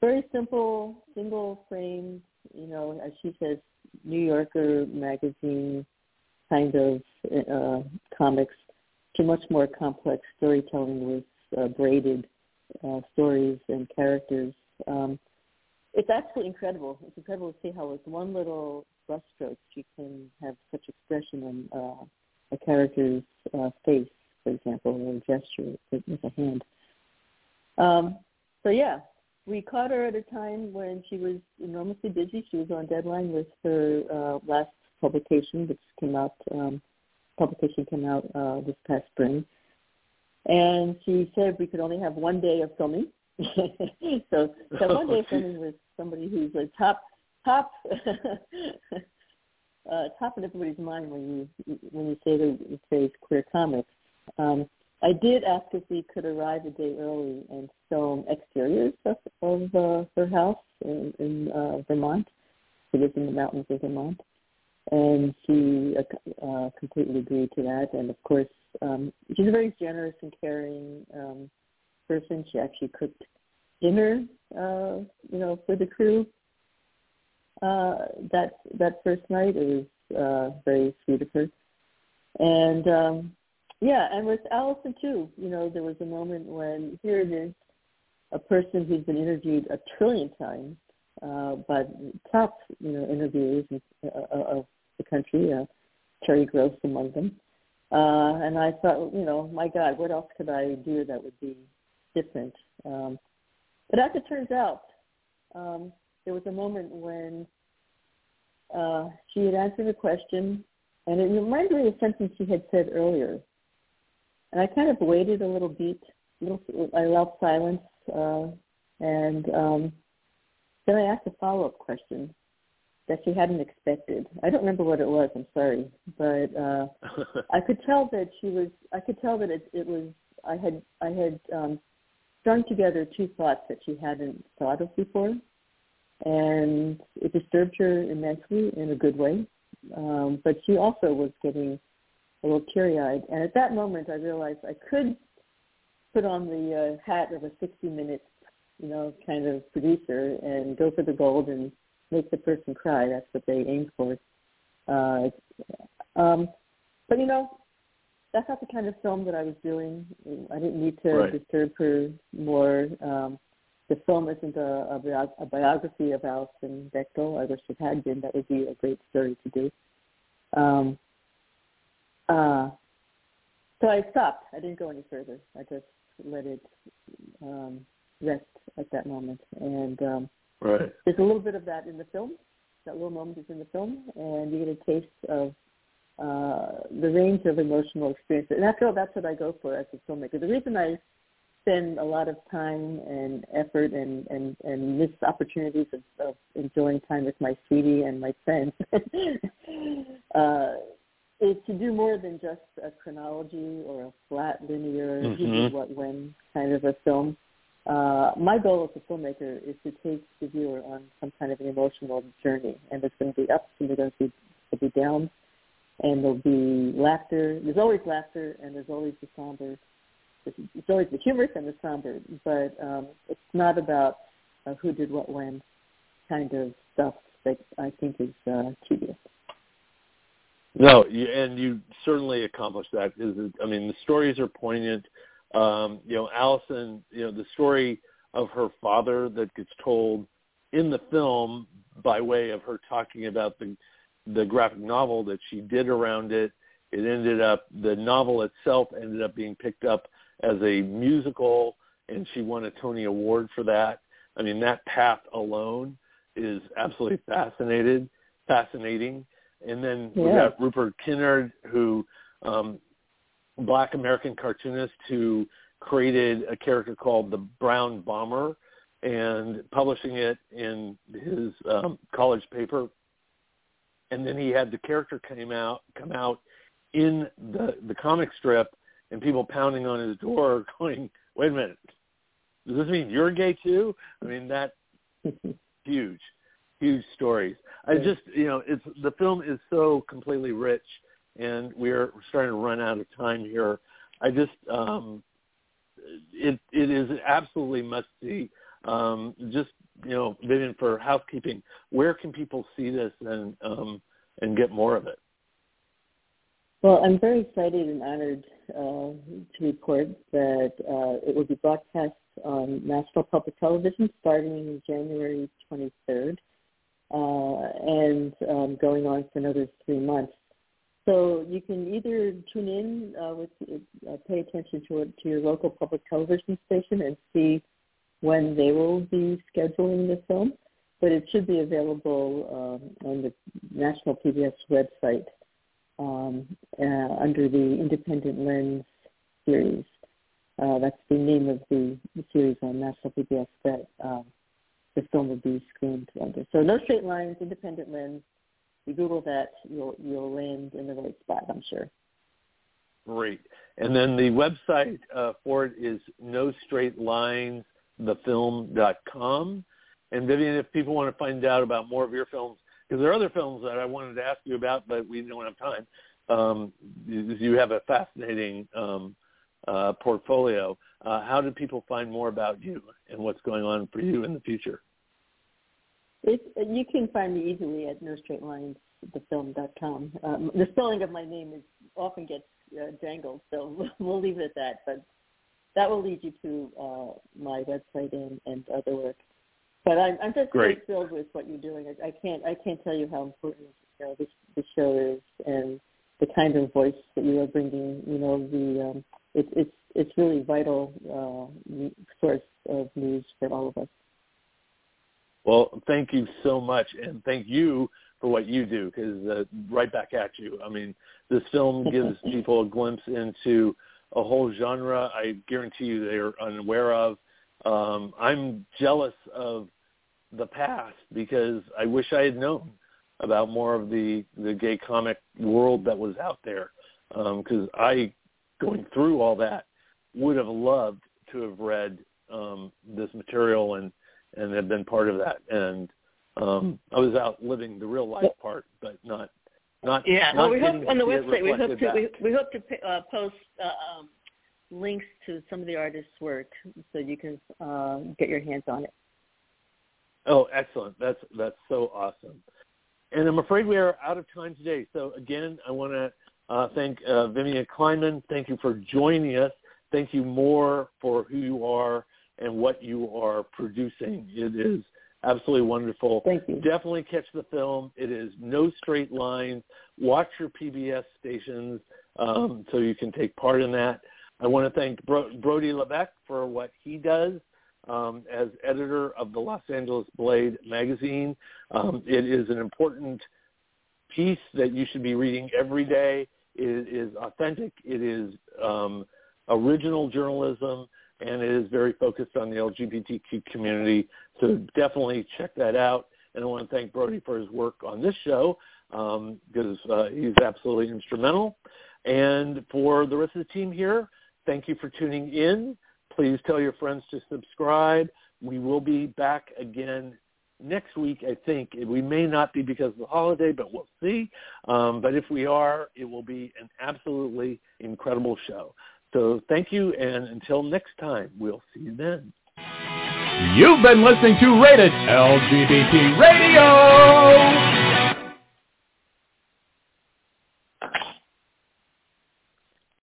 very simple single frame, you know, as she says, New Yorker magazine kind of uh, comics to much more complex storytelling with uh, braided uh, stories and characters. Um, it's absolutely incredible. It's incredible to see how with one little brushstroke you can have such expression on uh, a character's uh, face, for example, or a gesture with a hand. Um, so yeah, we caught her at a time when she was enormously busy. She was on deadline with her uh, last publication, which came out. Um, publication came out uh, this past spring, and she said we could only have one day of filming. so, so one day of filming with somebody who's a top top uh, top of everybody's mind when you when you say the phrase queer comics. Um, I did ask if we could arrive a day early and film exteriors of, of uh, her house in, in uh, Vermont. She lives in the mountains of Vermont, and she uh, uh, completely agreed to that. And of course, um, she's a very generous and caring um, person. She actually cooked dinner, uh, you know, for the crew uh, that that first night. It was uh, very sweet of her, and um, yeah, and with Alison too. You know, there was a moment when here it is, a person who's been interviewed a trillion times uh, by top you know interviewers uh, of the country, uh, Terry Gross among them. Uh, and I thought, you know, my God, what else could I do that would be different? Um, but as it turns out, um, there was a moment when uh, she had answered a question, and it reminded me of something she had said earlier. And I kind of waited a little beat. Little, I allowed silence, uh, and um, then I asked a follow-up question that she hadn't expected. I don't remember what it was. I'm sorry, but uh, I could tell that she was. I could tell that it, it was. I had. I had um, strung together two thoughts that she hadn't thought of before, and it disturbed her immensely in a good way. Um, but she also was getting a little teary-eyed, and at that moment, I realized I could put on the uh, hat of a 60-minute, you know, kind of producer and go for the gold and make the person cry. That's what they aim for. Uh, um, but you know, that's not the kind of film that I was doing. I didn't need to right. disturb her more. Um, the film isn't a, a, bio- a biography of Alison Bechdel. I wish it had been. That would be a great story to do. Um, uh, so I stopped. I didn't go any further. I just let it um, rest at that moment. And um, right. there's a little bit of that in the film. That little moment is in the film, and you get a taste of uh, the range of emotional experiences. And after all, that's what I go for as a filmmaker. The reason I spend a lot of time and effort and, and, and miss opportunities of, of enjoying time with my sweetie and my friends to do more than just a chronology or a flat linear mm-hmm. what when kind of a film. Uh, my goal as a filmmaker is to take the viewer on some kind of an emotional journey, and there's going to be ups and there's going to be, there'll be downs, and there'll be laughter. There's always laughter, and there's always the somber. It's always the humorous and the somber, but um, it's not about uh, who did what when kind of stuff that I think is uh, tedious. No, you, and you certainly accomplished that. I mean, the stories are poignant. Um, you know, Alison, you know, the story of her father that gets told in the film by way of her talking about the the graphic novel that she did around it. It ended up the novel itself ended up being picked up as a musical, and she won a Tony Award for that. I mean, that path alone is absolutely fascinated, fascinating. And then yeah. we got Rupert Kinnard, who um, black American cartoonist who created a character called the Brown Bomber and publishing it in his um, college paper. And then he had the character came out come out in the the comic strip, and people pounding on his door, going, "Wait a minute, does this mean you're gay too?" I mean that huge, huge stories. I just you know it's the film is so completely rich, and we're starting to run out of time here. I just um, it it is absolutely must see. Um, just you know, Vivian, for housekeeping, where can people see this and um, and get more of it? Well, I'm very excited and honored uh, to report that uh, it will be broadcast on National Public Television starting January 23rd uh, and um, going on for another three months. So you can either tune in uh, with, uh, pay attention to to your local public television station and see when they will be scheduling the film, but it should be available um, on the National PBS website um, uh, under the Independent Lens series. Uh, that's the name of the, the series on National PBS that um, the film will be screened under. So No Straight Lines, Independent Lens, you Google that, you'll you'll land in the right spot, I'm sure. Great. And then the website uh, for it is no straight lines thefilm.com. And Vivian, if people want to find out about more of your films, because there are other films that I wanted to ask you about, but we don't have time. Um, you have a fascinating um, uh, portfolio. Uh, how do people find more about you and what's going on for you in the future? It, you can find me easily at nostraightlinesthefilm.com. Um, the spelling of my name is often gets uh, jangled, so we'll leave it at that. But that will lead you to uh, my website and, and other work. But I'm, I'm just Great. thrilled with what you're doing. I, I can't I can't tell you how important you know this this show is and the kind of voice that you are bringing. You know the um, it, it's it's really vital uh, source of news for all of us. Well, thank you so much, and thank you for what you do, because uh, right back at you. I mean, this film gives people a glimpse into a whole genre I guarantee you they're unaware of. Um, I'm jealous of the past because I wish I had known about more of the the gay comic world that was out there. Because um, I, going through all that, would have loved to have read um, this material and and have been part of that. And um, I was out living the real life part, but not not. Yeah. Not well, we hope on the website we hope to we, we, hope to uh, post uh, um, links to some of the artists' work so you can uh, get your hands on it. Oh, excellent! That's that's so awesome. And I'm afraid we are out of time today. So again, I want to uh, thank uh, Vivian Kleinman. Thank you for joining us. Thank you more for who you are and what you are producing. It is absolutely wonderful. Thank you. Definitely catch the film. It is no straight lines. Watch your PBS stations um, so you can take part in that. I want to thank Bro- Brody Levesque for what he does um, as editor of the Los Angeles Blade magazine. Um, it is an important piece that you should be reading every day. It is authentic. It is um, original journalism and it is very focused on the LGBTQ community. So definitely check that out. And I want to thank Brody for his work on this show um, because uh, he's absolutely instrumental. And for the rest of the team here, thank you for tuning in. Please tell your friends to subscribe. We will be back again next week, I think. We may not be because of the holiday, but we'll see. Um, but if we are, it will be an absolutely incredible show. So thank you, and until next time, we'll see you then. You've been listening to Rated LGBT Radio.